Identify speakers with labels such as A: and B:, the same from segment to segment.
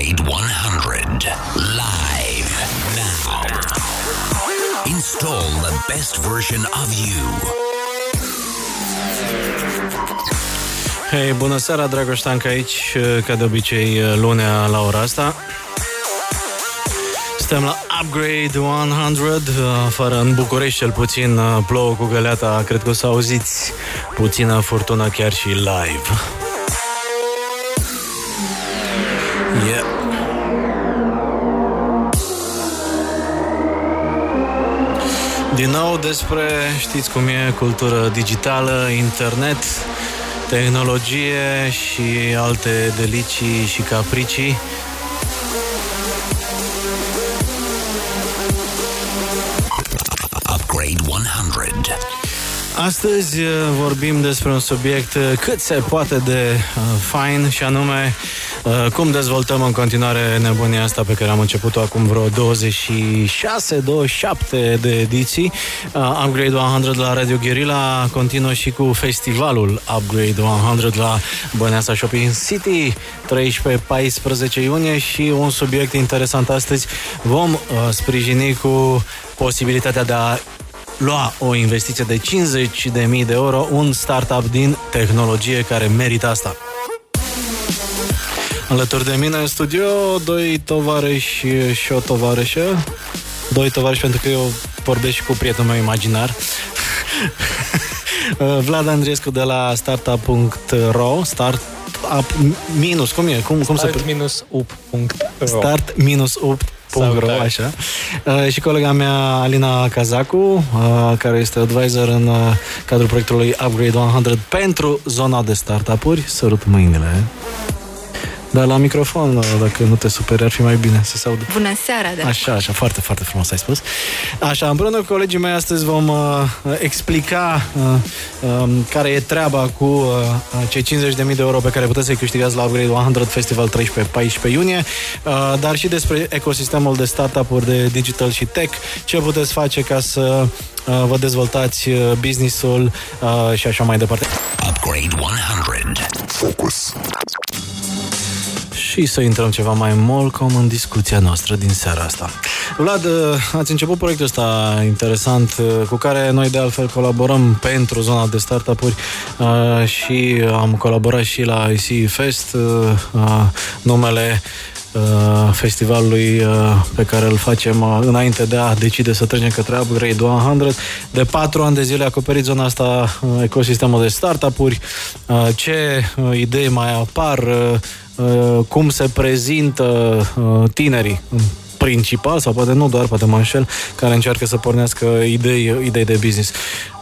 A: Upgrade 100 live now. Install the best version of you.
B: Hei, bună seara, Dragoș Tanca aici, ca de obicei lunea la ora asta. Suntem la Upgrade 100, fără în București cel puțin plouă cu găleata, cred că o să auziți puțină furtună chiar și live. Din nou despre, știți cum e, cultură digitală, internet, tehnologie și alte delicii și capricii.
A: Upgrade 100.
B: Astăzi uh, vorbim despre un subiect uh, cât se poate de uh, fain și anume uh, cum dezvoltăm în continuare nebunia asta pe care am început-o acum vreo 26-27 de ediții. Uh, Upgrade 100 la Radio Guerilla continuă și cu festivalul Upgrade 100 la Băneasa Shopping City 13-14 iunie și un subiect interesant astăzi vom uh, sprijini cu posibilitatea de a lua o investiție de 50.000 de euro, un startup din tehnologie care merită asta. Alături de mine în studio, doi tovarăși și o tovarășă. Doi tovarăși pentru că eu vorbesc și cu prietenul meu imaginar. Vlad Andriescu de la startup.ro Startup minus, cum e? Cum, cum
C: Start
B: se...
C: minus up.ro
B: Start minus up Punct.ro,
C: Salutare.
B: așa. Uh, și colega mea, Alina Cazacu, uh, care este advisor în uh, cadrul proiectului Upgrade 100 pentru zona de startup-uri. Sărut mâinile. Dar la microfon, uh, dacă nu te superi, ar fi mai bine să se audă.
D: Bună seara, de
B: Așa, așa, foarte, foarte frumos ai spus. Așa, împreună cu colegii mei astăzi vom uh, explica uh, um, care e treaba cu uh, cei 50.000 de euro pe care puteți să-i câștigați la Upgrade 100 Festival 13-14 iunie, uh, dar și despre ecosistemul de startup-uri de digital și tech, ce puteți face ca să uh, vă dezvoltați uh, business-ul uh, și așa mai departe.
A: Upgrade 100.
E: Focus.
B: Și să intrăm ceva mai molcom în discuția noastră din seara asta. Vlad, uh, ați început proiectul ăsta interesant uh, cu care noi de altfel colaborăm pentru zona de startup-uri uh, și am colaborat și la IC Fest, uh, uh, numele uh, festivalului uh, pe care îl facem uh, înainte de a decide să trecem către Upgrade 100. De patru ani de zile a acoperit zona asta uh, ecosistemul de startup-uri, uh, ce uh, idei mai apar, uh, uh, cum se prezintă uh, tinerii în principal, sau poate nu doar, poate mă înșel, care încearcă să pornească idei, idei de business.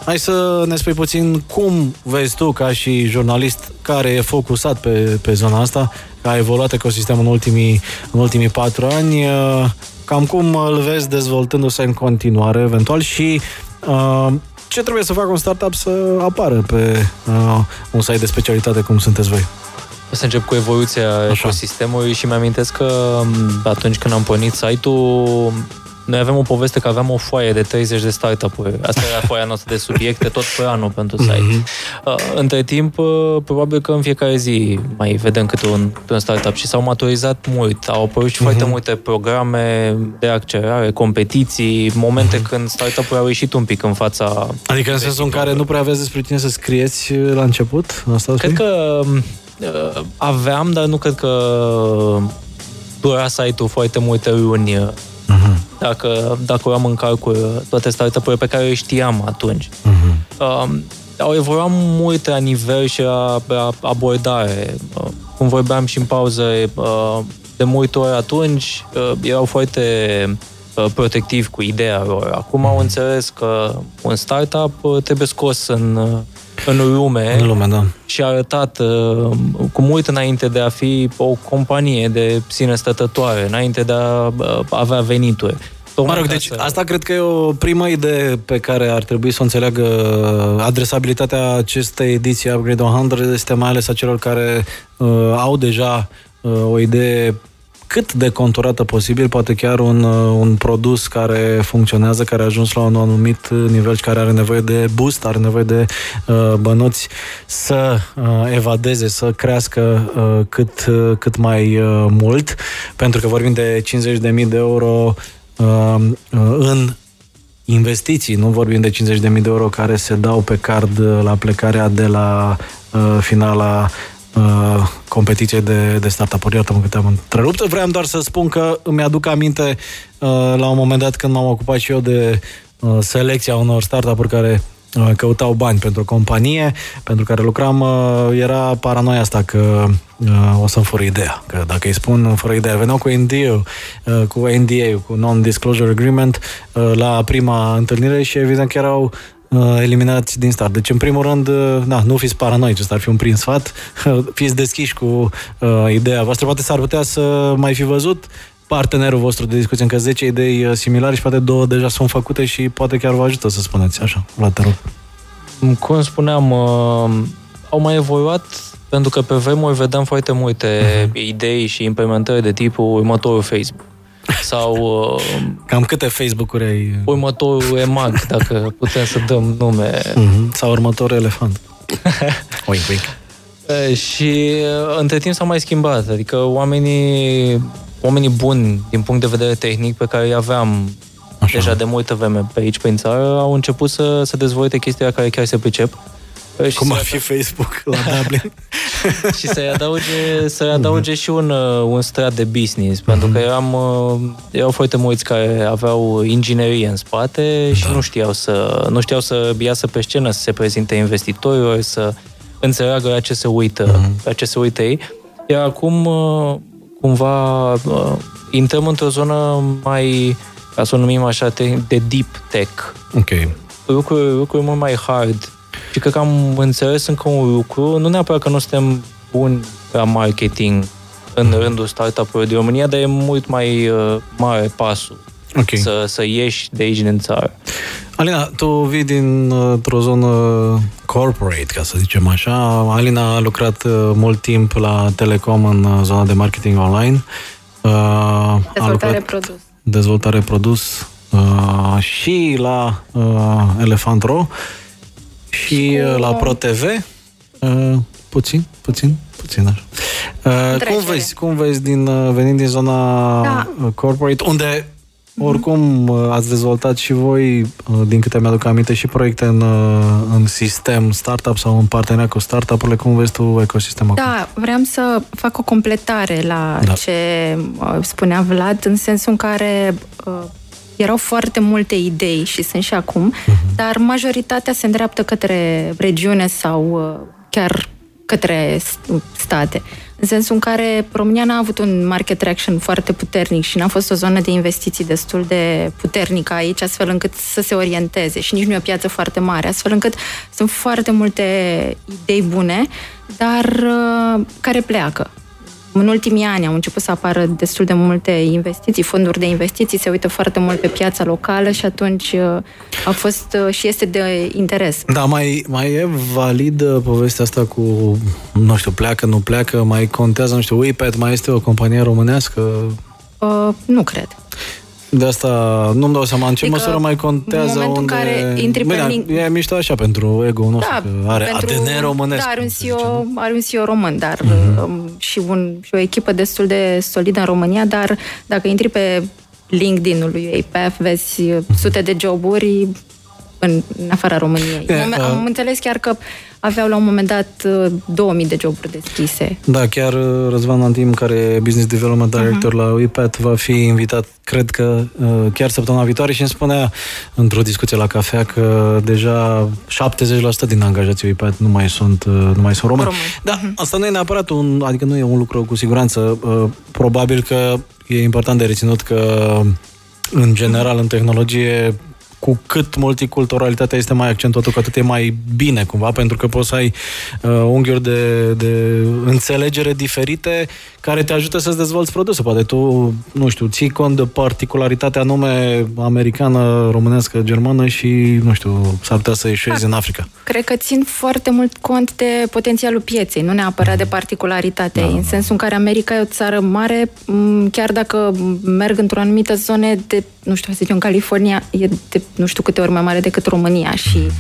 B: Hai să ne spui puțin cum vezi tu, ca și jurnalist care e focusat pe, pe zona asta, că a evoluat ecosistemul în ultimii, în ultimii patru ani, uh, cam cum îl vezi dezvoltându-se în continuare, eventual, și uh, ce trebuie să facă un startup să apară pe uh, un site de specialitate cum sunteți voi?
C: O să încep cu evoluția
B: Așa.
C: ecosistemului și mi-amintesc că m, atunci când am pornit site-ul, noi aveam o poveste că aveam o foaie de 30 de startup-uri. Asta era foaia noastră de subiecte tot pe anul pentru site. Uh, Între timp, uh, probabil că în fiecare zi mai vedem câte un, câte un startup și s-au maturizat mult. Au apărut și foarte multe programe de accelerare, competiții, momente când startup-uri au ieșit un pic în fața...
B: Adică în sensul în care nu prea aveți despre cine să scrieți la început? Asta
C: Cred că uh, aveam, dar nu cred că dura site-ul foarte multe luni uh,
B: Mhm.
C: dacă, dacă luam în calcul uh, toate startup-urile pe care le știam atunci.
B: Mhm.
C: Um, au evoluat multe la nivel și la, la abordare. Uh, cum vorbeam și în pauză, uh, de multe ori atunci uh, erau foarte uh, protectivi cu ideea lor. Acum au înțeles că un startup uh, trebuie scos în, uh, în lume
B: În lume, da.
C: și a arătat uh, cu mult înainte de a fi o companie de sine stătătoare, înainte de a uh, avea venituri.
B: Mă
C: Tocmai
B: rog,
C: ca
B: deci
C: să-
B: asta cred că e o primă idee pe care ar trebui să o înțeleagă adresabilitatea acestei ediții Upgrade 100 este mai ales a celor care uh, au deja uh, o idee cât de conturată posibil, poate chiar un, uh, un produs care funcționează, care a ajuns la un anumit nivel și care are nevoie de boost, are nevoie de uh, bănuți să uh, evadeze, să crească uh, cât, uh, cât mai uh, mult, pentru că vorbim de 50.000 de euro uh, uh, în investiții, nu vorbim de 50.000 de euro care se dau pe card la plecarea de la uh, finala uh, competiție de, de startup-uri. Iartă-mă că te-am întrerupt. Vreau doar să spun că îmi aduc aminte uh, la un moment dat când m-am ocupat și eu de uh, selecția unor startup-uri care uh, căutau bani pentru o companie pentru care lucram, uh, era paranoia asta că uh, o să-mi fură ideea. Că dacă îi spun fără ideea, veneau cu NDA, cu NDA, cu Non-Disclosure Agreement, la prima întâlnire și evident că erau uh, eliminați din start. Deci, în primul rând, uh, na, nu fiți paranoici, ăsta ar fi un prim sfat, fiți deschiși cu uh, ideea voastră. Poate s-ar putea să mai fi văzut partenerul vostru de discuție încă 10 idei uh, similare și poate două deja sunt făcute și poate chiar vă ajută să spuneți așa. La te rog.
C: Cum spuneam, uh, au mai evoluat pentru că pe vremuri vedeam foarte multe uh-huh. idei și implementări de tipul următorul Facebook sau... Uh,
B: Cam câte Facebook-uri ai?
C: Următorul EMAG, dacă putem să dăm nume.
B: Uh-huh. Sau următorul elefant.
C: oink, oink. Și între timp s-a mai schimbat, adică oamenii, oamenii buni din punct de vedere tehnic pe care îi aveam Așa. deja de multă vreme pe aici, prin țară, au început să, să dezvolte chestia care chiar se pricep.
B: Și Cum ar fi Facebook la Dublin.
C: și să-i adauge, să adauge și un, uh, un strat de business, mm-hmm. pentru că eram, uh, erau foarte mulți care aveau inginerie în spate și da. nu știau să nu știau să iasă pe scenă, să se prezinte investitorilor, să înțeleagă la ce se uită, mm-hmm. la ce se uită ei. Iar acum, uh, cumva, intrăm într-o zonă mai, ca să o numim așa, de deep tech.
B: Ok.
C: Lucruri, lucruri mult mai hard și cred că am înțeles încă un lucru, nu neapărat că nu suntem buni la marketing în mm. rândul startup-urilor din România, dar e mult mai uh, mare pasul okay. să, să ieși de aici din țară.
B: Alina, tu vii dintr-o zonă corporate, ca să zicem așa. Alina a lucrat uh, mult timp la Telecom în uh, zona de marketing online.
D: Uh, dezvoltare produs.
B: Dezvoltare produs uh, și la uh, Elefant Ro și cu... Uh, la ProTV, uh, puțin, puțin, puțin așa. Uh, cum vezi, cum vezi din, uh, venind din zona da. Uh, corporate, unde mhm. oricum ați dezvoltat și voi, din câte mi-aduc aminte, și proiecte în, în sistem startup sau în parteneria cu startup-urile. Cum vezi tu ecosistemul
D: Da, acum? vreau să fac o completare la da. ce spunea Vlad, în sensul în care erau foarte multe idei și sunt și acum, uh-huh. dar majoritatea se îndreaptă către regiune sau uh, chiar către state. În sensul în care România n-a avut un market traction foarte puternic și n-a fost o zonă de investiții destul de puternică aici, astfel încât să se orienteze și nici nu e o piață foarte mare, astfel încât sunt foarte multe idei bune, dar uh, care pleacă în ultimii ani au început să apară destul de multe investiții, fonduri de investiții, se uită foarte mult pe piața locală și atunci uh, a fost uh, și este de interes.
B: Da, mai, mai e valid povestea asta cu, nu știu, pleacă, nu pleacă, mai contează, nu știu, UiPath mai este o companie românească?
D: Uh, nu cred.
B: De asta nu-mi dau seama în ce adică, măsură mai contează în unde... În care intri Bine, pe link... e mișto așa pentru ego nostru, da, că are pentru... ADN românesc.
D: Da, are un CEO, are un CEO român, dar uh-huh. um, și, un, și o echipă destul de solidă în România, dar dacă intri pe LinkedIn-ul lui APF, vezi uh-huh. sute de joburi în, în afara României. E, am, uh... am înțeles chiar că aveau la un moment dat 2000 uh, de joburi deschise.
B: Da, chiar uh, Răzvan Antim, care e Business Development Director uh-huh. la UiPath, va fi invitat, cred că uh, chiar săptămâna viitoare și îmi spunea într-o discuție la cafea că deja 70% din angajații UiPath nu mai sunt, nu mai sunt români. români. Da, uh-huh. asta nu e neapărat un, adică nu e un lucru cu siguranță. Probabil că e important de reținut că în general, în tehnologie, cu cât multiculturalitatea este mai accentuată, cu atât e mai bine cumva, pentru că poți să ai uh, unghiuri de, de înțelegere diferite care te ajută să-ți dezvolți produsul. Poate tu, nu știu, ții cont de particularitatea nume americană, românească, germană și, nu știu, s-ar putea să ieșuiezi da. în Africa.
D: Cred că țin foarte mult cont de potențialul pieței, nu neapărat de particularitate, da, în da. sensul în care America e o țară mare, chiar dacă merg într-o anumită zone de, nu știu, să zicem, California e de nu știu câte ori mai mare decât România și uh,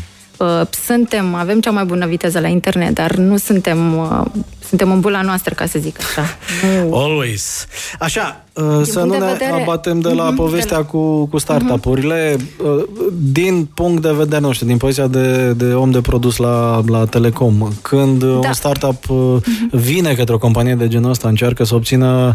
D: suntem, avem cea mai bună viteză la internet, dar nu suntem uh, suntem în bula noastră, ca să zic așa.
B: Nu... Always. Așa, uh, să nu ne vedere... abatem de la mm-hmm, povestea de la... cu, cu startup-urile. Mm-hmm. Din punct de vedere, nu știu, din poziția de, de om de produs la, la Telecom, când da. un startup mm-hmm. vine către o companie de genul ăsta, încearcă să obțină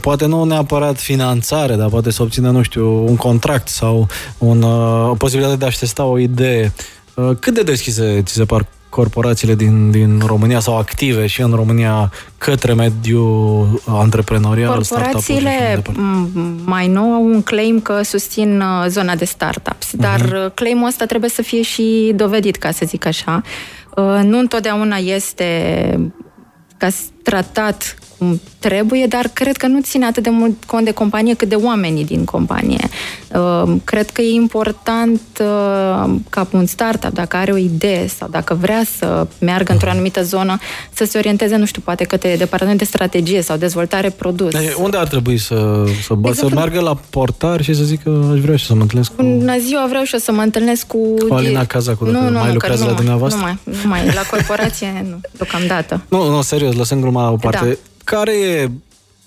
B: poate nu neapărat finanțare, dar poate să obțină, nu știu, un contract sau un, o posibilitate de a-și testa o idee. Cât de deschise ți se par corporațiile din, din România sau active și în România către mediul antreprenorial?
D: Corporațiile mai nou au un claim că susțin uh, zona de startups, uh-huh. dar uh, claimul ăsta trebuie să fie și dovedit, ca să zic așa. Uh, nu întotdeauna este ca tratat cum trebuie, dar cred că nu ține atât de mult cont de companie cât de oamenii din companie. Uh, cred că e important uh, ca un startup, dacă are o idee sau dacă vrea să meargă într-o anumită zonă, să se orienteze, nu știu, poate către departament de strategie sau dezvoltare produs.
B: Ei, unde ar trebui să, să, bă, să meargă la portar și să zică aș vrea și să mă întâlnesc cu...
D: Bună ziua, vreau și eu să mă întâlnesc cu...
B: Cu Alina Cazacu, dacă nu, nu, mai lucrează nu, la dumneavoastră?
D: Nu mai, nu mai, la corporație nu, deocamdată.
B: Nu, nu, serios, lăsăm gluma la o parte. Da. Care e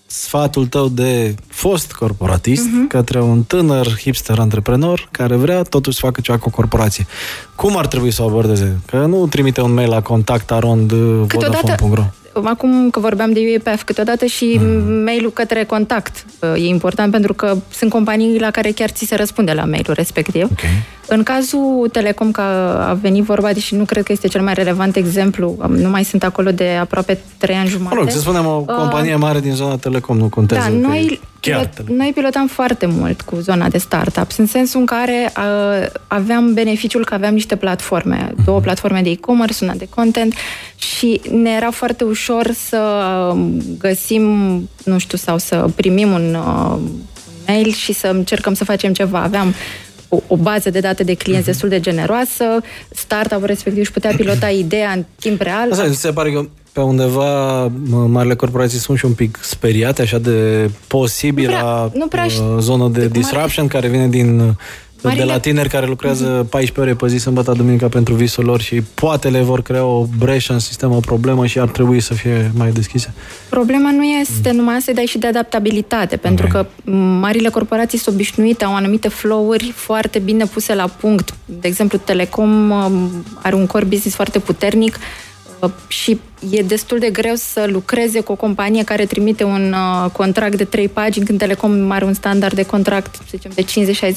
B: sfatul tău de fost corporatist uh-huh. către un tânăr hipster antreprenor care vrea totuși să facă ceva cu o corporație. Cum ar trebui să o abordeze? Că nu trimite un mail la contactarond.vodafone.ro
D: acum că vorbeam de UEPF, câteodată și mm. mail-ul către contact e important pentru că sunt companii la care chiar ți se răspunde la mail-ul respectiv. Okay. În cazul Telecom, că a venit vorba, deși nu cred că este cel mai relevant exemplu, nu mai sunt acolo de aproape trei ani jumate. Mă
B: rog, să spunem o uh, companie mare din zona Telecom, nu contează.
D: Da, noi, pilot, noi pilotam foarte mult cu zona de startups, în sensul în care uh, aveam beneficiul că aveam niște platforme, uh-huh. două platforme de e-commerce, una de content și ne era foarte ușor să găsim, nu știu, sau să primim un uh, mail și să încercăm să facem ceva. Aveam o, o bază de date de clienți uh-huh. destul de generoasă, startup-ul respectiv își putea pilota ideea în timp real.
B: Asta se pare că pe undeva marile corporații sunt și un pic speriate așa de posibila nu prea, nu prea uh, zonă de disruption care vine din Marile... de la tineri care lucrează 14 ore pe zi, sâmbătă, duminica pentru visul lor și poate le vor crea o breșă în sistem, o problemă și ar trebui să fie mai deschise?
D: Problema nu este mm. numai asta, dar și de adaptabilitate, pentru okay. că marile corporații sunt obișnuite, au anumite flow-uri foarte bine puse la punct. De exemplu, Telecom um, are un core business foarte puternic, și e destul de greu să lucreze cu o companie care trimite un uh, contract de 3 pagini când Telecom are un standard de contract, să zicem, de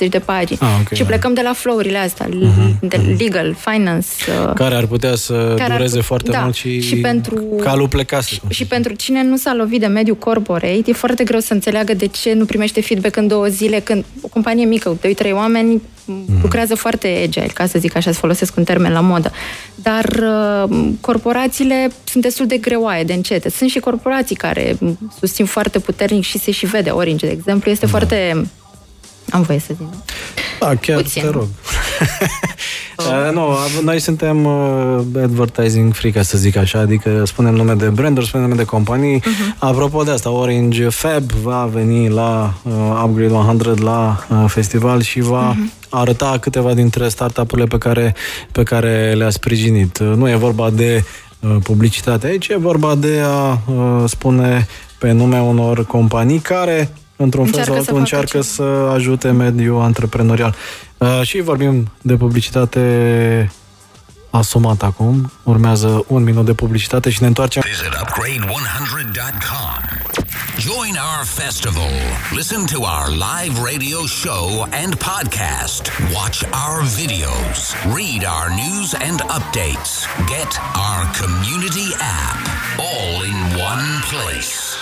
D: 50-60 de pagini. Ah, okay, și plecăm de la flow-urile astea, uh-huh, de mhm. legal, finance.
B: Uh, care ar putea să care dureze ar, foarte da, mult și, și pentru, calul plecase.
D: Și, și pentru cine nu s-a lovit de mediul corporate, e foarte greu să înțeleagă de ce nu primește feedback în două zile, când o companie mică, 2-3 oameni, mm. lucrează foarte agile, ca să zic așa, să folosesc un termen la modă. Dar uh, corporațiile sunt destul de greoaie, de încete. Sunt și corporații care susțin foarte puternic și se și vede. Orange, de exemplu, este da. foarte... Am voie să zic.
B: Da, chiar Puțin. te rog. uh, nu, noi suntem uh, advertising free, ca să zic așa, adică spunem nume de branduri, spunem nume de companii. Uh-huh. Apropo de asta, Orange Fab va veni la uh, Upgrade 100 la uh, festival și va uh-huh. arăta câteva dintre startup-urile pe care, pe care le-a sprijinit. Uh, nu e vorba de uh, publicitate aici, e vorba de a uh, spune pe nume unor companii care într-un fel sau altul încearcă să ajute mediul antreprenorial. Uh, și vorbim de publicitate asumat acum. Urmează un minut de publicitate și ne întoarcem. Visit upgrade100.com. Join our festival. Listen to our live radio show and podcast. Watch our videos. Read our news and updates. Get our community app. All in one place.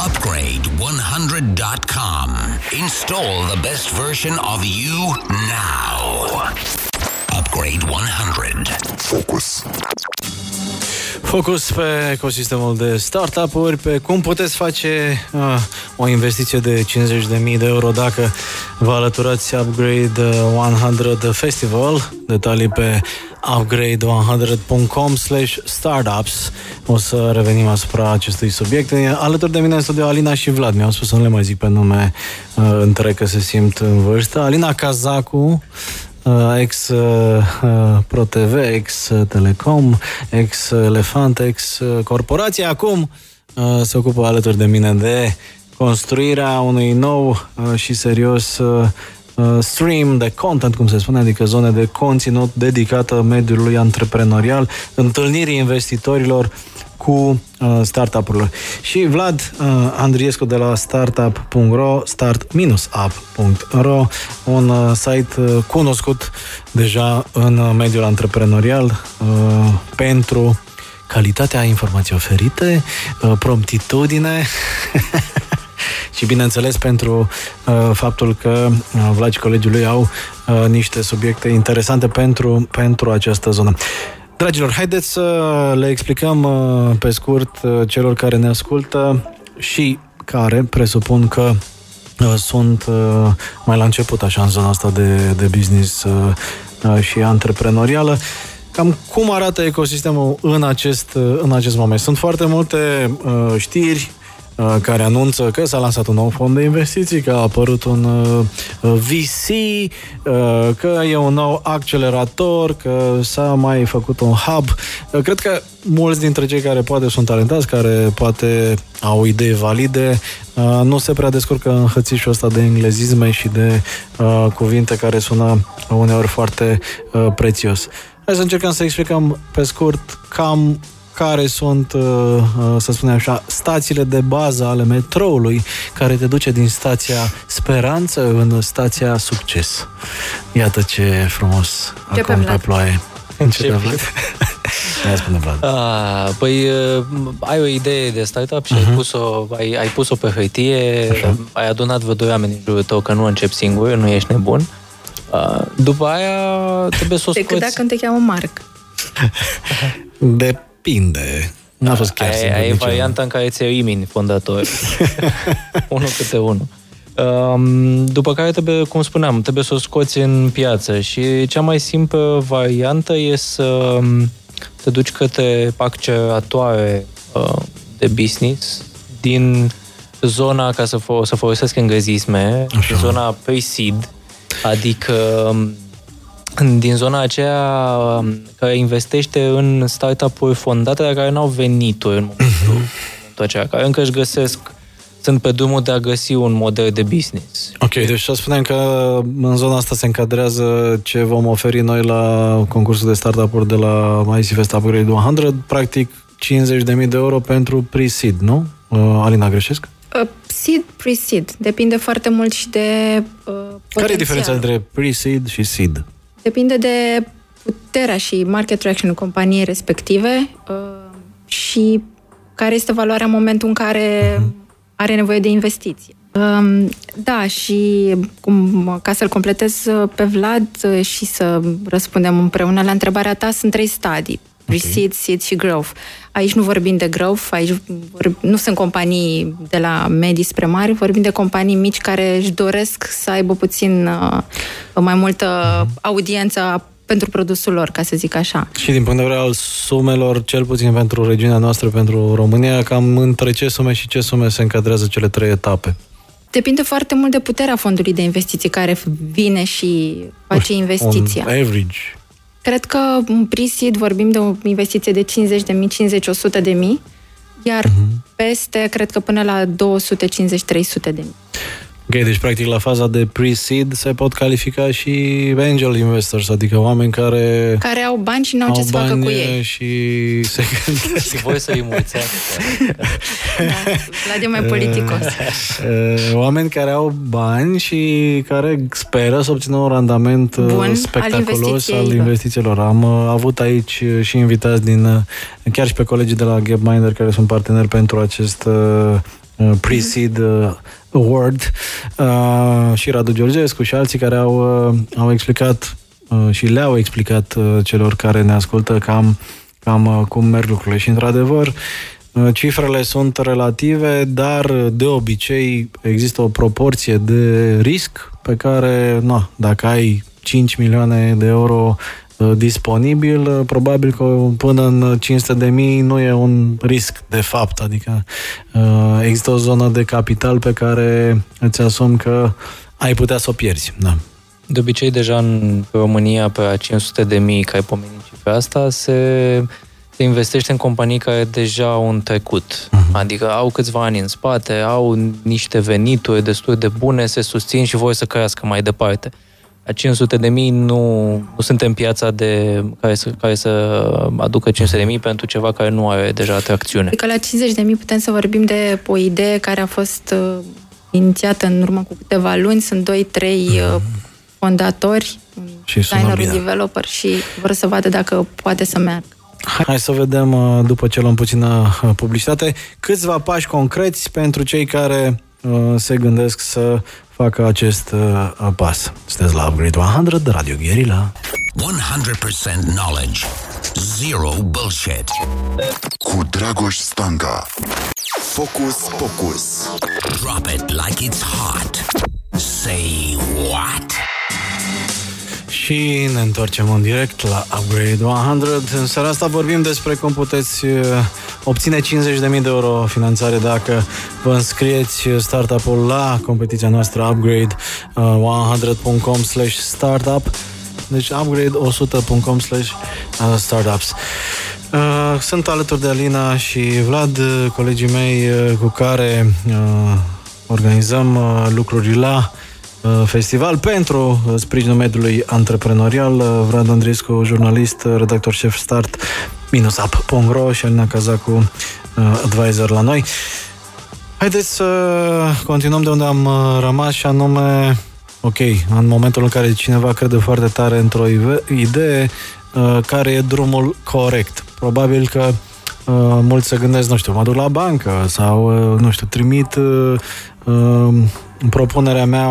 B: Upgrade
A: Upgrade100.com. Install the best version of you now. Upgrade 100.
E: Focus.
B: Focus pe ecosistemul de startup-uri, pe cum puteți face uh, o investiție de 50.000 de euro dacă vă alăturați Upgrade 100 Festival. Detalii pe upgrade100.com slash startups. O să revenim asupra acestui subiect. Alături de mine în studio Alina și Vlad. Mi-au spus să nu le mai zic pe nume uh, între că se simt în vârstă. Alina Cazacu, uh, ex uh, ProTV, ex Telecom, ex Elefant, ex Corporație. Acum uh, se ocupă alături de mine de construirea unui nou uh, și serios uh, uh, stream de content, cum se spune, adică zone de conținut dedicată mediului antreprenorial, întâlnirii investitorilor cu uh, startup-urilor. Și Vlad uh, Andriescu de la startup.ro, start-up.ro, un uh, site uh, cunoscut deja în uh, mediul antreprenorial uh, pentru calitatea informației oferite, uh, promptitudine și bineînțeles pentru uh, faptul că uh, Vlad și colegii lui au uh, niște subiecte interesante pentru, pentru această zonă. Dragilor, haideți să le explicăm uh, pe scurt uh, celor care ne ascultă și care presupun că uh, sunt uh, mai la început așa în zona asta de, de business uh, uh, și antreprenorială. Cam cum arată ecosistemul în acest, uh, în acest moment? Sunt foarte multe uh, știri, uh, care anunță că s-a lansat un nou fond de investiții, că a apărut un uh, VC, uh, că e un nou accelerator, că s-a mai făcut un hub. Uh, cred că mulți dintre cei care poate sunt talentați, care poate au idei valide, uh, nu se prea descurcă în hățișul ăsta de englezisme și de uh, cuvinte care sună uneori foarte uh, prețios. Hai să încercăm să explicăm pe scurt cam care sunt, uh, uh, să spunem așa, stațiile de bază ale metroului care te duce din stația Speranță în stația Succes. Iată ce frumos
D: Începe
B: acum pe
D: Vlad.
B: ploaie. Începe
C: Începe.
B: Vlad. Ia spune Vlad.
C: A, păi uh, ai o idee de startup și uh-huh. ai, pus-o, ai, ai pus-o pe hârtie,
B: Așa.
C: ai adunat vreo doi oameni în jurul tău că nu începi singur, nu ești nebun. A, după aia trebuie să o
D: Decât
C: scoți.
D: dacă te cheamă Marc.
B: Depinde. N-a fost chiar singur
C: Aia, aia e
B: niciodată.
C: varianta în care ți imini fondatori. unul câte unul. Um, după care trebuie, cum spuneam, trebuie să o scoți în piață și cea mai simplă variantă e să um, te duci către acceleratoare uh, de business din zona, ca să, fo- să folosesc englezisme,
B: Așa.
C: din zona pre-seed, adică um, din zona aceea um, care investește în startup-uri fondate, dar care nu au venituri în momentul,
B: Mhm.
C: în momentul acela, care încă își găsesc, sunt pe drumul de a găsi un model de business.
B: Ok, deci să spunem că în zona asta se încadrează ce vom oferi noi la concursul de startup-uri de la IC Fest Upgrade 100, practic 50.000 de euro pentru pre-seed, nu? Uh, Alina, greșesc?
D: Uh, seed, pre-seed. Depinde foarte mult și de uh,
B: Care e
D: potențial.
B: diferența între pre-seed și seed?
D: Depinde de puterea și market traction companiei respective uh, și care este valoarea în momentul în care are nevoie de investiție. Um, Da, și cum, ca să-l completez uh, pe Vlad uh, și să răspundem împreună la întrebarea ta, sunt trei stadii. Pre-seed, seed și growth. Aici nu vorbim de growth, aici vor, nu sunt companii de la medii spre mari, vorbim de companii mici care își doresc să aibă puțin uh, mai multă audiență pentru produsul lor, ca să zic așa.
B: Și din punct de vedere al sumelor, cel puțin pentru regiunea noastră, pentru România, cam între ce sume și ce sume se încadrează cele trei etape?
D: Depinde foarte mult de puterea fondului de investiții care vine și face investiția.
B: Un average.
D: Cred că în pre-seed vorbim de o investiție de 50 de mii, 50-100 de mii, iar uh-huh. peste, cred că până la 250-300 de mii.
B: Ok, deci practic la faza de pre-seed se pot califica și angel investors, adică oameni care
D: Care au bani și nu au ce
B: au
D: să facă
B: bani
D: cu ei.
B: și se gândesc
C: Și voi să-i mulțească.
D: Da, Vlad e mai politicos.
B: Uh, oameni care au bani și care speră să obțină un randament uh,
D: Bun al
B: spectaculos al
D: investiției.
B: investițiilor. Am uh, avut aici uh, și invitați din, uh, chiar și pe colegii de la Gapminder care sunt parteneri pentru acest uh, Pre-Seed Award și Radu Georgescu și alții care au, au explicat și le-au explicat celor care ne ascultă cam, cam cum merg lucrurile. Și într-adevăr, Cifrele sunt relative, dar de obicei există o proporție de risc pe care, na, dacă ai 5 milioane de euro uh, disponibil, uh, probabil că până în 500 de mii nu e un risc de fapt, adică uh, există o zonă de capital pe care îți asum că ai putea să o pierzi. Da.
C: De obicei, deja în România, pe 500 de mii, care ai pomenit și pe asta, se se investește în companii care deja au un trecut. Uh-huh. Adică au câțiva ani în spate, au niște venituri destul de bune, se susțin și vor să crească mai departe. La 500 de mii nu, nu suntem piața de, care, să, care să aducă 500 de mii pentru ceva care nu are deja atracțiune.
D: Adică la 50 de mii putem să vorbim de o idee care a fost uh, inițiată în urmă cu câteva luni. Sunt 2-3 uh, fondatori,
B: și designer, un
D: developer și vor să vadă dacă poate să meargă.
B: Hai să vedem, uh, după ce luăm puțină uh, publicitate, câțiva pași concreți pentru cei care uh, se gândesc să facă acest pas. Sunteți la Upgrade 100 de Radio Guerilla. 100% knowledge. Zero bullshit.
E: Cu Dragoș Stanca. Focus, focus. Drop it like it's hot.
B: Say what? Și ne întoarcem în direct la Upgrade 100. În seara asta vorbim despre cum puteți uh, obține 50.000 de euro finanțare dacă vă înscrieți startup-ul la competiția noastră Upgrade 100.com uh, slash startup deci upgrade100.com slash uh, startups. Sunt alături de Alina și Vlad, colegii mei cu care organizăm lucruri la Uh, festival pentru uh, sprijinul mediului antreprenorial. Uh, Vlad Andriescu, jurnalist, redactor șef start minusap.ro și Alina Cazacu, advisor la noi. Haideți să continuăm de unde am rămas și anume, ok, în momentul în care cineva crede foarte tare într-o idee, care e drumul corect. Probabil că mulți se gândesc, nu știu, mă duc la bancă sau, nu știu, trimit propunerea mea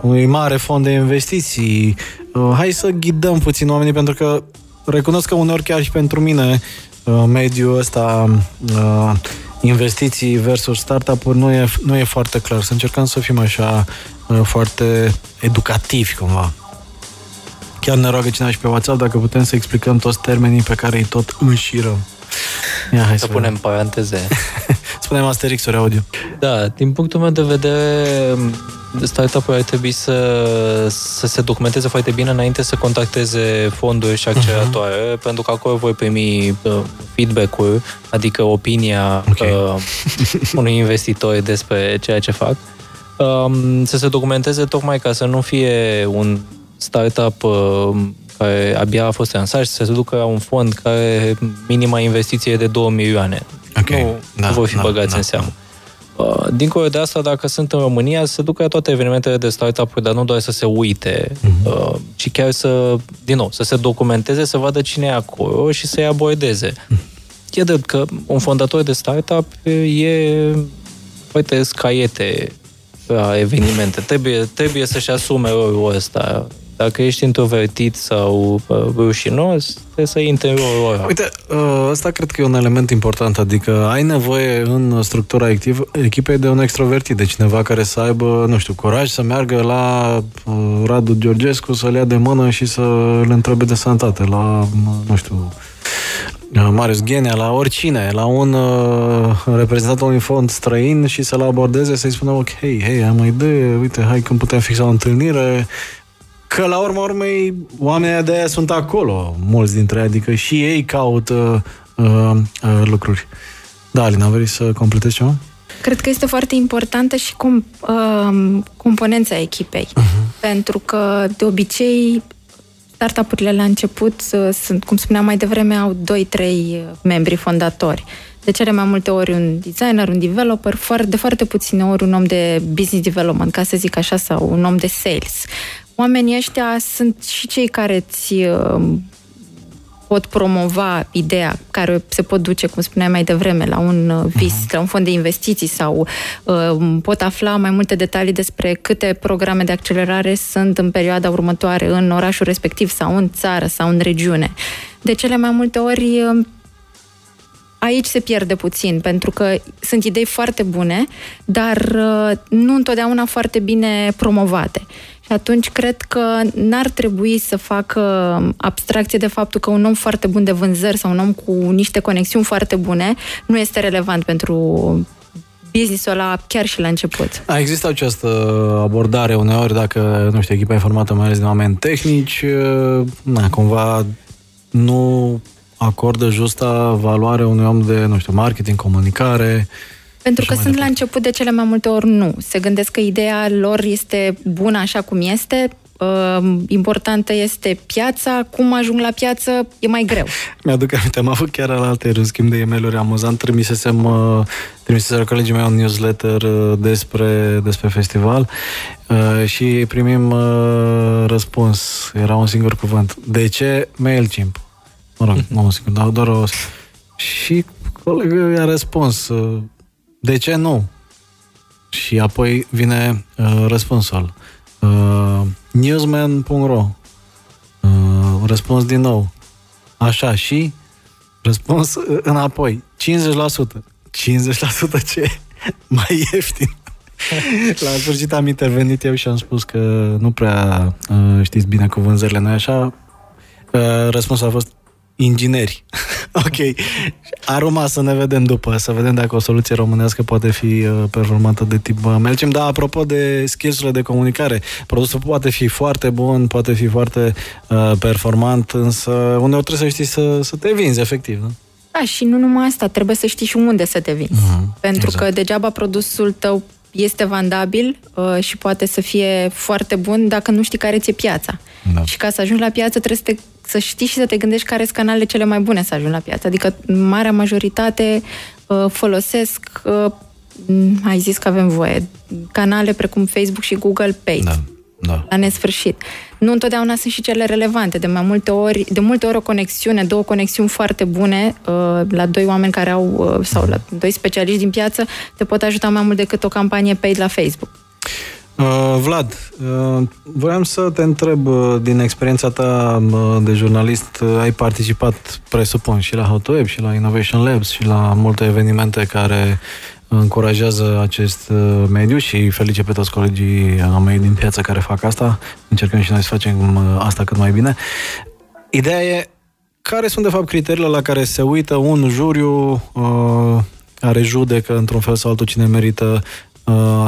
B: unui mare fond de investiții. Uh, hai să ghidăm puțin oamenii, pentru că recunosc că uneori chiar și pentru mine uh, mediul ăsta uh, investiții versus startup-uri nu e, nu e foarte clar. Să încercăm să fim așa foarte educativi cumva. Chiar ne roagă cineva și pe WhatsApp dacă putem să explicăm toți termenii pe care îi tot înșirăm.
C: Ia, hai să, să punem paranteze.
B: Spunem Asterix-uri audio.
C: Da, din punctul meu de vedere, startup-ul ar trebui să, să se documenteze foarte bine înainte să contacteze fonduri și acceleratoare, uh-huh. pentru că acolo voi primi uh, feedback-ul, adică opinia okay. uh, unui investitor despre ceea ce fac. Um, să se documenteze tocmai ca să nu fie un startup uh, care abia a fost lansat și să se ducă la un fond care minima investiție e de 2 milioane. Okay. Nu, da, nu voi fi da, băgați da, în seamă. Da. Uh, dincolo de asta, dacă sunt în România, să ducă la toate evenimentele de startup-uri, dar nu doar să se uite, uh-huh. ci chiar să, din nou, să se documenteze, să vadă cine e acolo și să-i abordeze. Uh-huh. E drept că un fondator de startup e uite, scaiete la evenimente. Trebuie, trebuie să-și asume rolul ăsta. Dacă ești introvertit sau uh, rușinos, trebuie să intri în rolul ăla.
B: Uite, uh, ăsta cred că e un element important, adică ai nevoie în structura activ, echipei de un extrovertit, de cineva care să aibă, nu știu, curaj să meargă la uh, Radu Georgescu să-l ia de mână și să-l întrebe de sănătate, la, nu știu, Marius Ghenea, la oricine, la un uh, reprezentant unui fond străin și să-l abordeze, să-i spună, ok, hei, am o idee, uite, hai când putem fixa o întâlnire, Că la urma urmei, oamenii de aia sunt acolo, mulți dintre ei, adică și ei caută uh, uh, lucruri. Da, Alina, vrei să completezi ceva?
D: Cred că este foarte importantă și com, uh, componența echipei. Uh-huh. Pentru că, de obicei, startup-urile la început uh, sunt, cum spuneam mai devreme, au 2-3 membri fondatori. De cele mai multe ori un designer, un developer, foarte, de foarte puține ori un om de business development, ca să zic așa, sau un om de sales oamenii ăștia sunt și cei care îți uh, pot promova ideea, care se pot duce, cum spuneai mai devreme, la un uh, vis, uh-huh. la un fond de investiții sau uh, pot afla mai multe detalii despre câte programe de accelerare sunt în perioada următoare în orașul respectiv sau în țară sau în regiune. De cele mai multe ori uh, aici se pierde puțin, pentru că sunt idei foarte bune, dar uh, nu întotdeauna foarte bine promovate. Și atunci cred că n-ar trebui să facă abstracție de faptul că un om foarte bun de vânzări sau un om cu niște conexiuni foarte bune nu este relevant pentru business-ul ăla chiar și la început.
B: A, există această abordare uneori, dacă, nu știu, echipa e formată mai ales de oameni tehnici, uh, na, cumva nu acordă justa valoare unui om de, nu știu, marketing, comunicare,
D: pentru că sunt departe. la început de cele mai multe ori nu. Se gândesc că ideea lor este bună așa cum este, uh, importantă este piața, cum ajung la piață e mai greu.
B: Mi-aduc aminte, am avut chiar la alte schimb de e-mail-uri amuzant, trimisesem, uh, trimisesem colegii mei un newsletter uh, despre, despre festival uh, și primim uh, răspuns, era un singur cuvânt. De ce MailChimp? Mă rog, nu un singur, dar doar o... Și colegul i-a răspuns, uh, de ce nu? Și apoi vine uh, răspunsul. Uh, newsman.ro uh, Răspuns din nou. Așa, și răspuns uh, înapoi. 50%. 50% ce? Mai ieftin. La sfârșit am intervenit eu și am spus că nu prea uh, știți bine cu vânzările, noi așa? Uh, răspunsul a fost ingineri. ok. Aroma să ne vedem după, să vedem dacă o soluție românească poate fi uh, performantă de tip uh, Melcim. Da, apropo de skills de comunicare, produsul poate fi foarte bun, poate fi foarte uh, performant, însă uneori trebuie să știi să, să te vinzi, efectiv. Nu?
D: Da, și nu numai asta, trebuie să știi și unde să te vinzi. Uh-huh. Pentru exact. că degeaba produsul tău este vandabil uh, și poate să fie foarte bun dacă nu știi care ți-e piața. Da. Și ca să ajungi la piață trebuie să, te, să știi și să te gândești care sunt canalele cele mai bune să ajungi la piață. Adică marea majoritate uh, folosesc, uh, ai zis că avem voie, canale precum Facebook și Google Pay. Da da. la nesfârșit. Nu întotdeauna sunt și cele relevante. De mai multe ori, de multe ori o conexiune, două conexiuni foarte bune uh, la doi oameni care au, uh, sau la doi specialiști din piață, te pot ajuta mai mult decât o campanie paid la Facebook.
B: Uh, Vlad, uh, voiam să te întreb, uh, din experiența ta uh, de jurnalist, uh, ai participat, presupun, și la How to Web, și la Innovation Labs, și la multe evenimente care încurajează acest uh, mediu și felice pe toți colegii mei din piață care fac asta. Încercăm și noi să facem uh, asta cât mai bine. Ideea e care sunt de fapt criteriile la care se uită un juriu uh, care judecă într-un fel sau altul cine merită uh,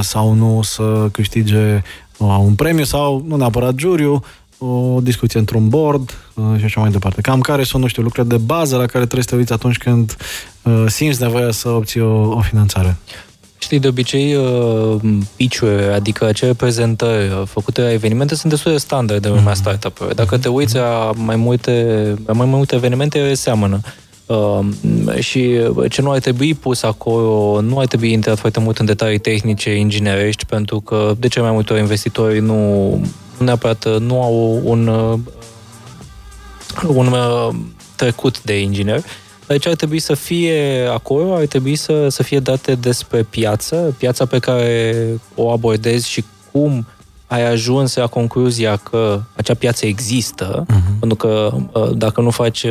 B: sau nu să câștige uh, un premiu sau nu neapărat juriu, o discuție într-un board uh, și așa mai departe. Cam care sunt, nu știu, lucruri de bază la care trebuie să te uiți atunci când uh, simți nevoia să obții o, o finanțare.
C: Știi, de obicei, uh, pitch adică acele prezentări uh, făcute la evenimente, sunt destul de standard de lumea mm-hmm. startup Dacă te uiți la mai multe, la mai multe evenimente, ele seamănă. Uh, și ce nu ar trebui pus acolo, nu ar trebui intrat foarte mult în detalii tehnice, inginerești, pentru că de ce mai multe ori investitorii nu neapărat uh, nu au un, uh, un uh, trecut de inginer, deci ar trebui să fie acolo, ar trebui să, să fie date despre piață, piața pe care o abordezi și cum ai ajuns la concluzia că acea piață există, uh-huh. pentru că dacă nu faci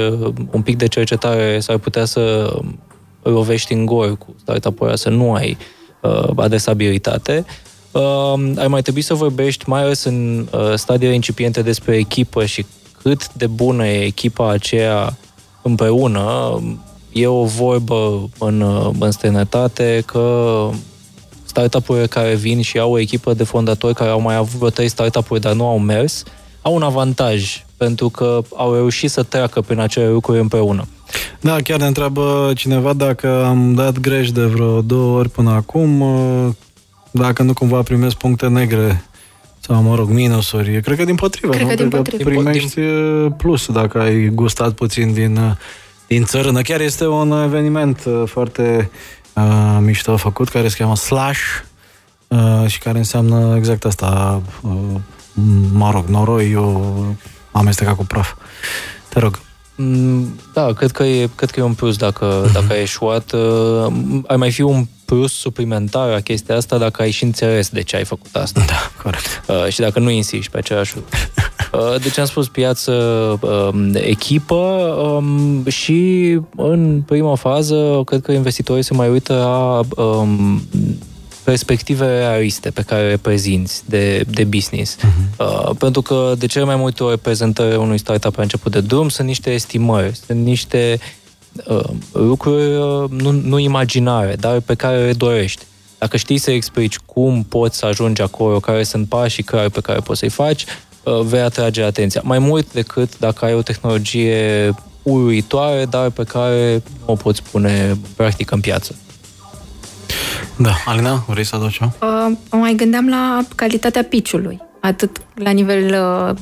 C: un pic de cercetare, s-ar putea să lovești în gol cu startup-ul să nu ai uh, adresabilitate. Uh, ar mai trebui să vorbești, mai ales în uh, stadiile incipiente, despre echipă și cât de bună e echipa aceea împreună. E o vorbă în, uh, în străinătate că startup-urile care vin și au o echipă de fondatori care au mai avut vreo trei startup-uri, dar nu au mers, au un avantaj, pentru că au reușit să treacă prin acele lucruri împreună.
B: Da, chiar ne întreabă cineva dacă am dat greș de vreo două ori până acum, uh, dacă nu cumva primesc puncte negre sau, mă rog, minusuri. Cred că din potrivă,
D: Cred
B: nu?
D: Că din Cred potrivă.
B: că primești din... plus dacă ai gustat puțin din, din țărână. Chiar este un eveniment foarte uh, mișto făcut, care se cheamă Slash uh, și care înseamnă exact asta, uh, mă rog, noroi, eu amestecat cu praf. Te rog.
C: Mm, da, cred că e, cred că e un plus dacă, mm-hmm. dacă ai eșuat. Uh, ai mai fi un plus suplimentar a chestia asta dacă ai și înțeles de ce ai făcut asta.
B: Da, corect.
C: Uh, și dacă nu insisti pe același lucru. Uh, deci am spus piață, um, echipă um, și în prima fază cred că investitorii se mai uită la um, perspective realiste pe care le prezinți de, de business. Uh-huh. Uh, pentru că de cele mai multe ori prezentările unui startup la început de drum sunt niște estimări, sunt niște uh, lucruri uh, nu, nu imaginare, dar pe care le dorești. Dacă știi să explici cum poți să ajungi acolo, care sunt pașii clari pe care poți să-i faci, uh, vei atrage atenția. Mai mult decât dacă ai o tehnologie uluitoare, dar pe care o poți pune practic în piață.
B: Da, Alina, vrei să adaugi ceva?
D: Uh, mai gândeam la calitatea piciului, atât la nivel uh,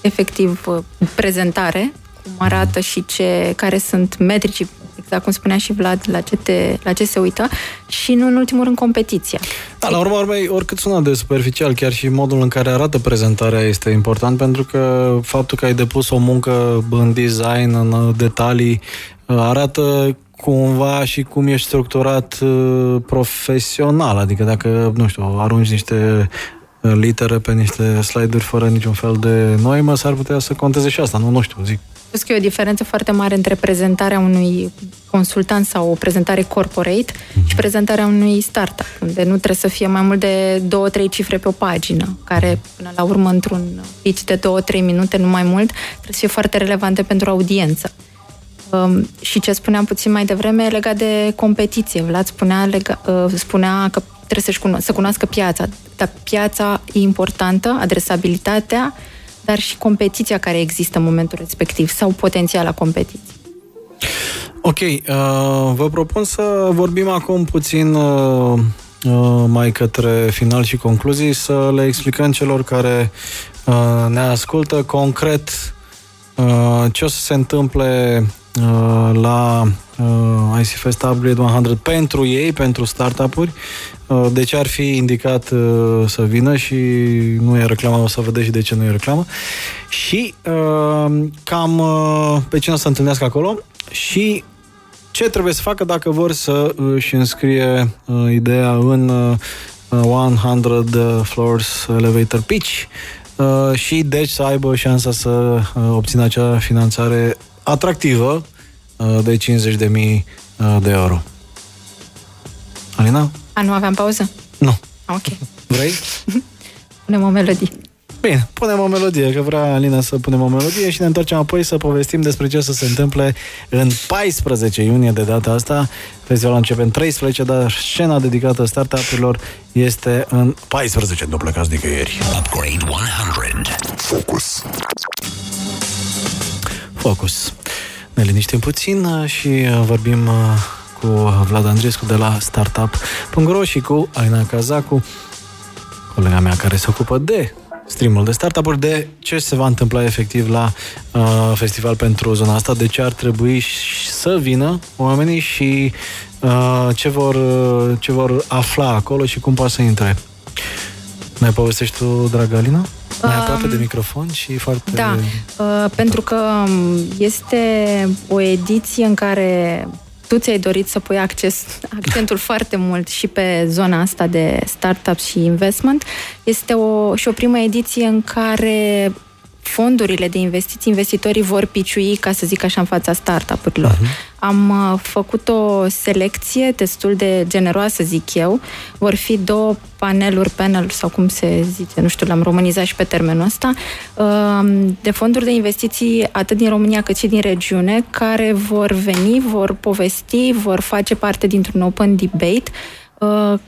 D: efectiv uh, prezentare, cum arată și ce, care sunt metricii, exact cum spunea și Vlad, la ce, te, la ce se uită, și nu în ultimul rând competiția.
B: Da, la urmă urmei, oricât sună de superficial, chiar și modul în care arată prezentarea este important, pentru că faptul că ai depus o muncă în design, în detalii, uh, arată cumva și cum ești structurat uh, profesional, adică dacă, nu știu, arunci niște uh, litere pe niște slide-uri fără niciun fel de noimă, s-ar putea să conteze și asta, nu, nu știu, zic.
D: Cred că e o diferență foarte mare între prezentarea unui consultant sau o prezentare corporate mm-hmm. și prezentarea unui startup, unde nu trebuie să fie mai mult de două, trei cifre pe o pagină, care până la urmă într-un pitch de două, trei minute, nu mai mult, trebuie să fie foarte relevante pentru audiență. Um, și ce spuneam puțin mai devreme legat de competiție. Vlad spunea, lega, uh, spunea că trebuie să-și cuno- să cunoască piața. Dar piața e importantă, adresabilitatea, dar și competiția care există în momentul respectiv sau potențiala competiție.
B: Ok, uh, vă propun să vorbim acum puțin uh, uh, mai către final și concluzii, să le explicăm celor care uh, ne ascultă concret uh, ce o să se întâmple Uh, la uh, IC Fest Upgrade 100 pentru ei, pentru startup-uri. Uh, de ce ar fi indicat să vină și nu e reclamă, o să vedeți și de ce nu e reclamă. Și cam pe cine o să întâlnească acolo și ce trebuie să facă dacă vor să își înscrie ideea în 100 Floors Elevator Pitch și deci să aibă șansa să obțină acea finanțare atractivă uh, de 50.000 uh, de euro. Alina?
D: A, nu aveam pauză?
B: Nu.
D: Ok.
B: Vrei?
D: Punem o melodie.
B: Bine, punem o melodie, că vrea Alina să punem o melodie și ne întoarcem apoi să povestim despre ce o să se întâmple în 14 iunie de data asta. Festivalul începe în 13, dar scena dedicată startup-urilor este în 14. Nu plecați nicăieri. Upgrade 100. Focus. Focus. Ne liniștim puțin uh, și uh, vorbim uh, cu Vlad Andrescu de la Startup.ro și cu Aina Cazacu, colega mea care se ocupă de streamul de startup-uri, de ce se va întâmpla efectiv la uh, festival pentru zona asta, de ce ar trebui să vină oamenii și uh, ce, vor, ce vor afla acolo și cum poate să intre. Ne povestești tu, dragă Alina? Mai aproape de microfon și foarte...
D: Da, uh, pentru că um, este o ediție în care tu ți-ai dorit să pui acces, accentul foarte mult și pe zona asta de startup și investment. Este o, și o primă ediție în care fondurile de investiții, investitorii vor piciui, ca să zic așa, în fața startup-urilor. Uh-huh. Am uh, făcut o selecție destul de generoasă, zic eu. Vor fi două paneluri, panel sau cum se zice, nu știu, l-am românizat și pe termenul ăsta, uh, de fonduri de investiții atât din România cât și din regiune, care vor veni, vor povesti, vor face parte dintr-un open debate Uh,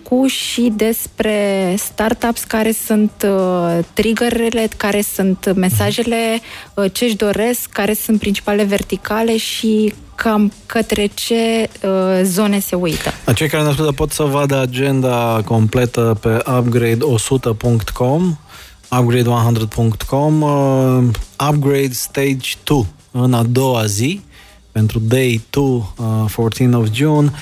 D: cu și despre startups care sunt uh, triggerele, care sunt mesajele, uh, ce își doresc, care sunt principale verticale și cam către ce uh, zone se uită.
B: Cei care ne ascultă pot să vadă agenda completă pe upgrade100.com upgrade100.com uh, Upgrade Stage 2 în a doua zi pentru Day 2, uh, 14 of June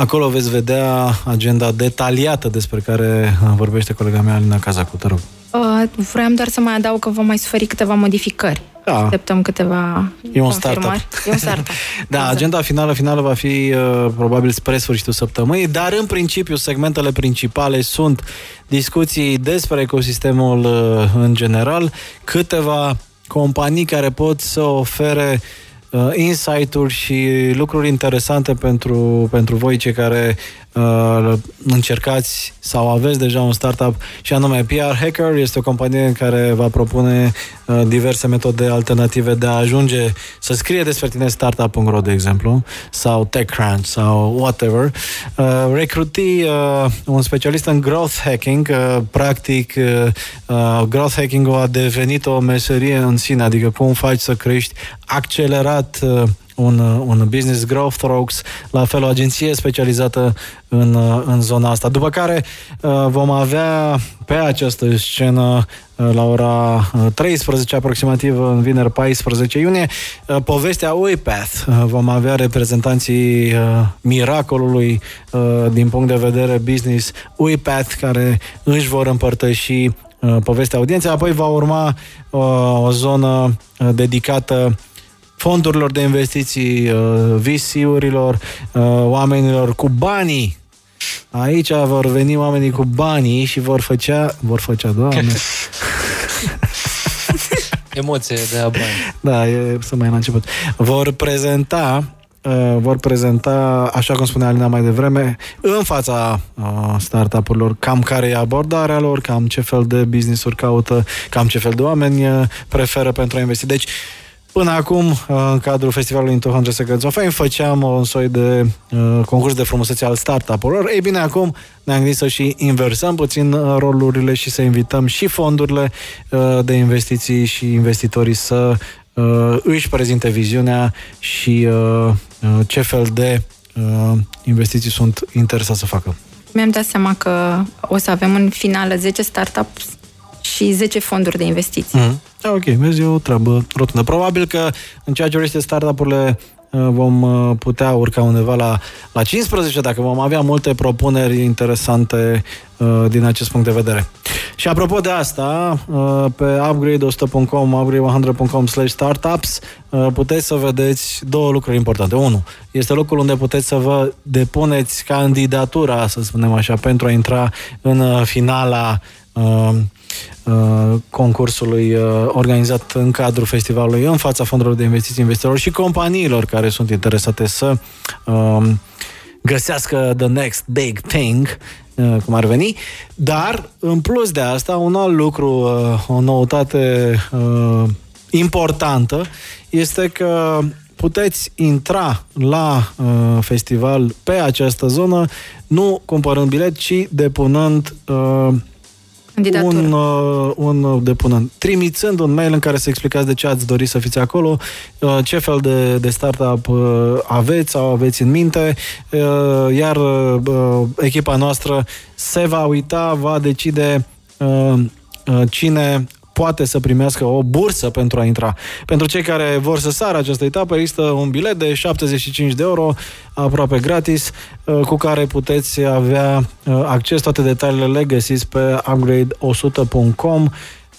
B: Acolo veți vedea agenda detaliată despre care vorbește colega mea Alina Cazacu. Te rog.
D: Uh, vreau doar să mai adaug că vom mai suferi câteva modificări. Da. Așteptăm câteva
B: E un startup.
D: E un startup.
B: da, exact. agenda finală finală va fi uh, probabil spre sfârșitul săptămânii, dar în principiu segmentele principale sunt discuții despre ecosistemul uh, în general, câteva companii care pot să ofere uh, insight-uri și lucruri interesante pentru, pentru voi cei care uh, încercați sau aveți deja un startup și anume PR Hacker este o companie care va propune uh, diverse metode alternative de a ajunge să scrie despre tine startup.ro de exemplu sau TechCrunch sau whatever. Uh, Recruti, uh, un specialist în growth hacking, uh, practic uh, uh, growth hacking a devenit o meserie în sine, adică cum faci să crești accelerat uh, un, un business growth Rocks, la fel o agenție specializată în, în zona asta. După care uh, vom avea pe această scenă uh, la ora 13 uh, aproximativ în vineri 14 iunie povestea UiPath. Vom avea reprezentanții miracolului din punct de vedere business UiPath care își vor împărtăși povestea audienței. Apoi va urma o zonă dedicată fondurilor de investiții, uh, VC-urilor, uh, oamenilor cu banii. Aici vor veni oamenii cu banii și vor făcea, vor făcea, doamne.
C: Emoție de a bani.
B: Da, e să mai la început. Vor prezenta uh, vor prezenta, așa cum spunea Alina mai devreme, în fața uh, startup-urilor, cam care e abordarea lor, cam ce fel de business-uri caută, cam ce fel de oameni uh, preferă pentru a investi. Deci, Până acum, uh, în cadrul festivalului Into 100 Seconds of Fame, făceam un soi de uh, concurs de frumusețe al startup-urilor. Ei bine, acum ne-am gândit să și inversăm puțin uh, rolurile și să invităm și fondurile uh, de investiții și investitorii să uh, își prezinte viziunea și uh, uh, ce fel de uh, investiții sunt interesați să facă.
D: Mi-am dat seama că o să avem în finală 10 startups și 10 fonduri de investiții. Mm.
B: Da, ok, vezi, e o treabă rotundă. Probabil că în ceea ce urește startup-urile uh, vom uh, putea urca undeva la, la 15 dacă vom avea multe propuneri interesante uh, din acest punct de vedere. Și apropo de asta, uh, pe upgrade100.com, upgrade100.com slash startups, uh, puteți să vedeți două lucruri importante. Unu, este locul unde puteți să vă depuneți candidatura, să spunem așa, pentru a intra în uh, finala uh, Uh, concursului uh, organizat în cadrul festivalului în fața fondurilor de investiții investitorilor și companiilor care sunt interesate să um, găsească the next big thing, uh, cum ar veni, dar în plus de asta, un alt lucru, o noutate importantă este că puteți intra la uh, festival pe această zonă, nu cumpărând bilet, ci depunând uh, un, uh, un depunânt, trimițând un mail în care să explicați de ce ați dori să fiți acolo, uh, ce fel de, de startup uh, aveți sau aveți în minte, uh, iar uh, echipa noastră se va uita, va decide uh, uh, cine poate să primească o bursă pentru a intra. Pentru cei care vor să sară această etapă, există un bilet de 75 de euro, aproape gratis, uh, cu care puteți avea uh, acces. Toate detaliile le găsiți pe upgrade100.com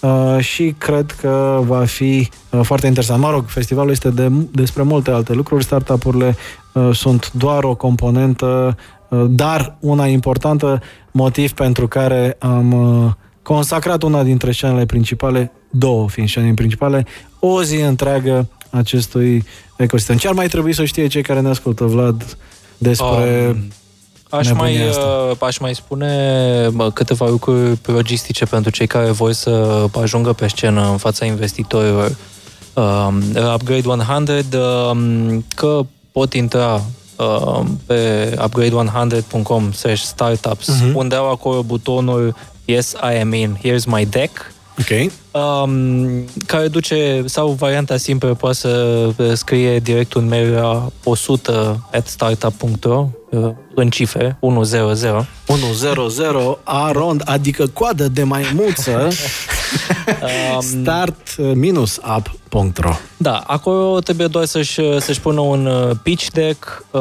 B: Uh, și cred că va fi uh, foarte interesant. Mă rog, festivalul este de, despre multe alte lucruri, startup-urile uh, sunt doar o componentă, uh, dar una importantă, motiv pentru care am uh, consacrat una dintre scenele principale, două fiind scene principale, o zi întreagă acestui ecosistem. Ce ar mai trebui să știe cei care ne ascultă, Vlad, despre um,
C: aș mai, asta? Uh, aș mai spune câteva lucruri logistice pentru cei care voi să ajungă pe scenă în fața investitorilor. Um, Upgrade 100, um, că pot intra um, pe upgrade100.com startups, uh-huh. unde au acolo butonul Yes, I am in. Here's my deck.
B: Ok.
C: Um, care duce, sau varianta simplă, poate să scrie direct un mail la 100 at startup.ro uh, în cifre, 100.
B: 100 arond, adică coadă de maimuță. Start-up.ro
C: Da, acolo trebuie doar să-și, să-și pună un uh, pitch deck. Uh,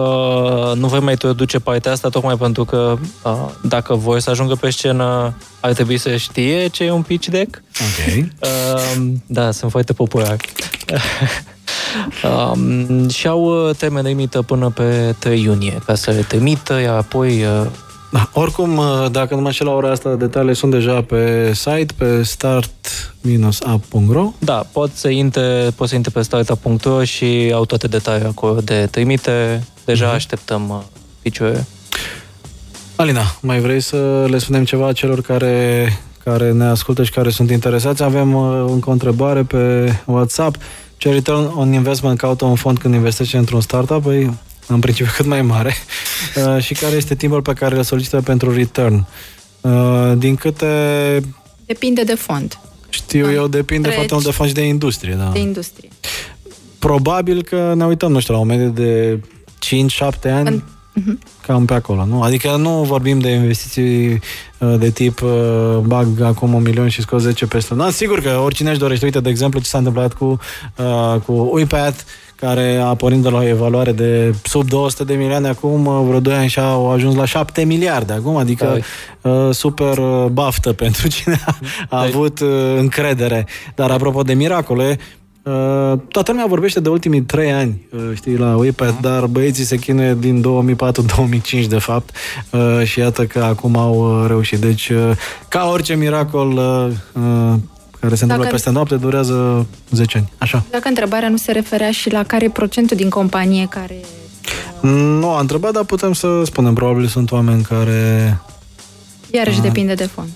C: nu voi mai duce partea asta, tocmai pentru că uh, dacă voi să ajungă pe scenă, ar trebui să știe ce e un pitch deck.
B: Ok.
C: Uh, da, sunt foarte popular. um, și au uh, termen limită până pe 3 iunie ca să le trimită, iar apoi uh,
B: Da, oricum, uh, dacă nu mă înșel la ora asta, detalii sunt deja pe site, pe start-up.ro.
C: Da, pot să intre, pot să intre pe startup.ro și au toate detaliile acolo de trimite. Deja uh-huh. așteptăm uh, picioare.
B: Alina, mai vrei să le spunem ceva celor care, care ne ascultă și care sunt interesați? Avem uh, încă o întrebare pe WhatsApp. Ce return on investment caută un fond când investește într-un startup? Păi, în principiu cât mai mare. Uh, și care este timpul pe care îl solicită pentru return? Uh, din câte
D: Depinde de fond,
B: știu
D: Da.
B: eu, depinde
D: Treci.
B: foarte mult de fond și de industrie. Da.
D: de industrie.
B: Probabil că ne uităm, nu știu, la o medie de 5-7 ani,
D: În-
B: cam pe acolo, nu? Adică nu vorbim de investiții uh, de tip uh, bag acum un milion și scos 10 peste un an. Sigur că oricine își dorește, uite, de exemplu, ce s-a întâmplat cu, uh, cu UiPath, care a pornit de la o evaluare de sub 200 de milioane, acum uh, vreo 2 ani și au ajuns la 7 miliarde acum, adică uh, super uh, baftă pentru cine a, a
C: Da.
B: avut uh, încredere. Dar apropo de miracole, Uh, toată lumea vorbește de ultimii trei ani, uh, știi, la UiPath, dar băieții se chinuie din 2004-2005, de fapt, uh, și iată că acum au uh, reușit. Deci, uh, ca orice miracol uh, uh, care se întâmplă
D: Dacă-
B: peste noapte, durează 10 ani. Așa.
D: Dacă întrebarea nu se referea și la care e procentul din companie care...
B: Nu a întrebat, dar putem să spunem. Probabil sunt oameni care...
D: Iarăși
B: Ah.
D: depinde de fond.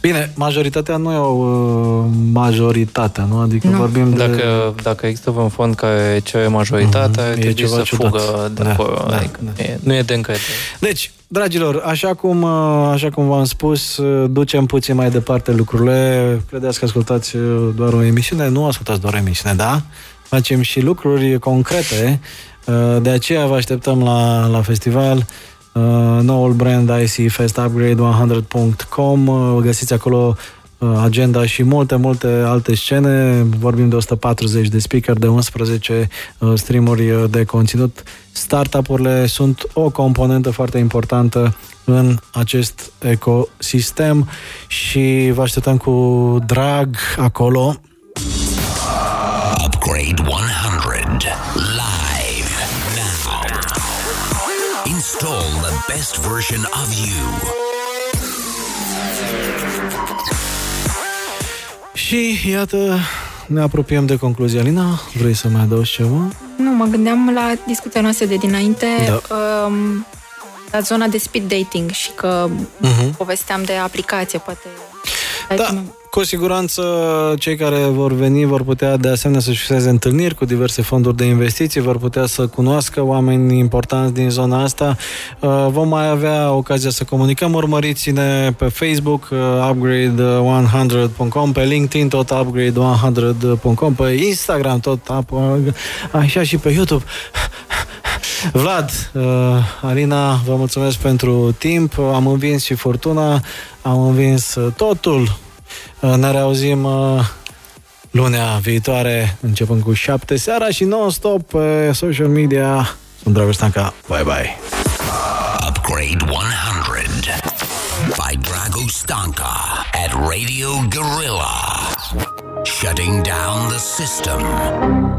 B: Bine, majoritatea nu au uh, majoritatea, nu? Adică
D: Nu.
B: vorbim de...
C: Dacă, dacă există un fond care cere majoritatea,
B: Mhm,
C: mm-hmm.
B: e
C: trebuie
B: ceva
C: să
B: ciudat.
C: fugă de
B: Da,
C: acolo.
B: da,
C: adică
B: da.
C: E, nu e de încredere.
B: Deci, dragilor, așa cum, uh, așa cum v-am spus, uh, ducem puțin mai departe lucrurile. Credeți că ascultați uh, doar o emisiune? Nu ascultați doar o emisiune, da? Facem și lucruri concrete. Uh, De aceea vă așteptăm la, la festival. Uh, Noul brand IC Fest Upgrade 100.com. Uh, Găsiți acolo uh, agenda și multe, multe alte scene. Vorbim de 140 de speaker, de 11 uh, streamuri uh, de conținut. Startup-urile sunt o componentă foarte importantă în acest ecosistem și vă așteptăm cu drag acolo.
A: Upgrade 100. Live Install the best version of you.
B: Și iată, ne apropiem de concluzia. Alina, vrei să mai adaugi ceva?
D: Nu, mă gândeam la discuția noastră de dinainte,
B: Da.
D: um, la zona de speed dating și că
B: Mhm.
D: povesteam de aplicație, poate...
B: Da, cu siguranță cei care vor veni vor putea de asemenea să-și fixeze întâlniri cu diverse fonduri de investiții, vor putea să cunoască oameni importanți din zona asta. Uh, Vom mai avea ocazia să comunicăm. Urmăriți-ne pe Facebook, uh, upgrade100.com, pe LinkedIn tot upgrade100.com, pe Instagram tot up- așa și pe YouTube. Vlad, uh, Alina, vă mulțumesc pentru timp. Am învins și furtuna, am învins uh, totul. Uh, Ne reauzim uh, lunea viitoare, începând cu 7 seara și non-stop pe social media. Sunt Dragoș Stanca. Bye bye!
A: Upgrade 100 by Dragoș Stanka at Radio Gorilla. Shutting down the system.